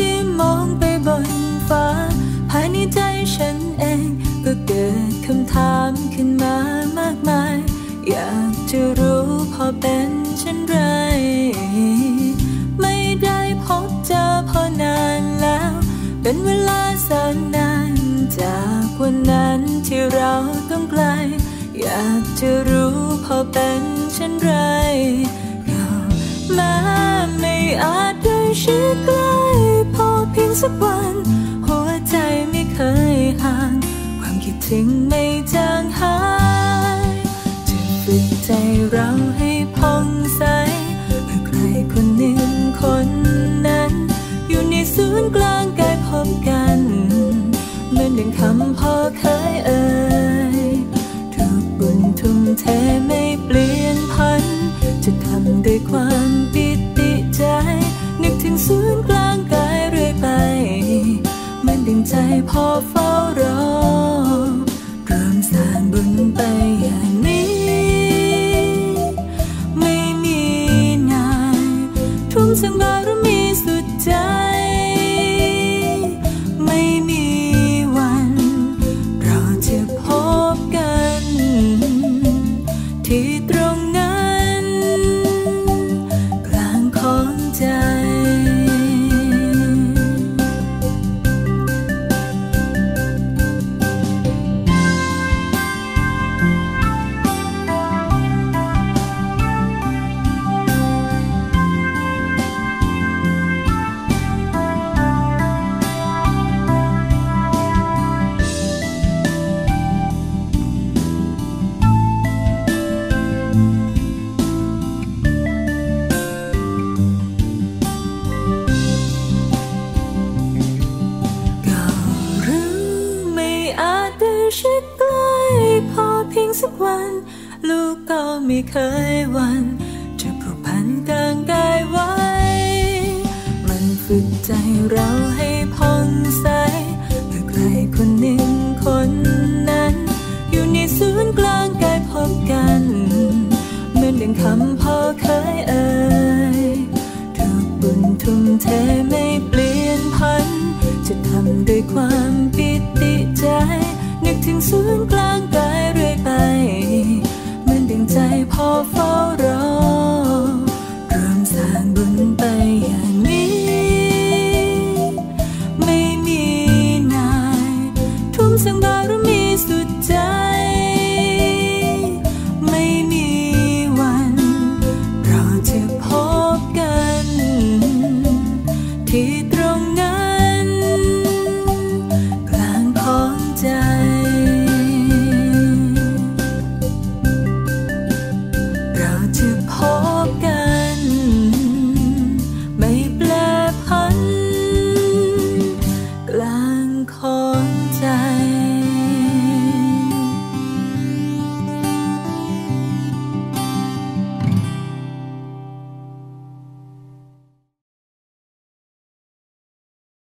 ที่มองไปบนฟ้า ภายในใจฉันเอง ก็เกิดคำถามขึ้นมามากมาย อยากจะรู้พอเป็นเช่นไร ไม่ได้พบเจอพอนานแล้ว เป็นเวลาแสนนาน จากวันนั้นที่เราต้องไกล อยากจะรู้พอเป็นเช่นไรก็แม้ไม่อาจได้ชิดใกล้ สักวัน หัวใจไม่เคยห่าง ความคิดถึงไม่จางหายจะฝึกใจเราให้ผ่องใสเมื่อใครคนหนึ่งคนนั้น อยู่ในศูนย์กลางกายพบกันเหมือนดังคำพ่อเคยเอ่ยทุกบุญทุ่มเทไม่เปลี่ยนพันจะทำด้วยความ พ่อเฝ้ารอเรวมสร้างบุญไปอย่างนี้ ไม่มีนายทุ่มสังบารมีสุดใจ ไม่มีวัน เราจะพบกัน ที่ตรง สักวัน ลูกก็ไม่เคยหวันจะผูกพันกลางกายไว้ มันฝึกใจเราให้ผ่องใสเมื่อใครคนหนึ่ง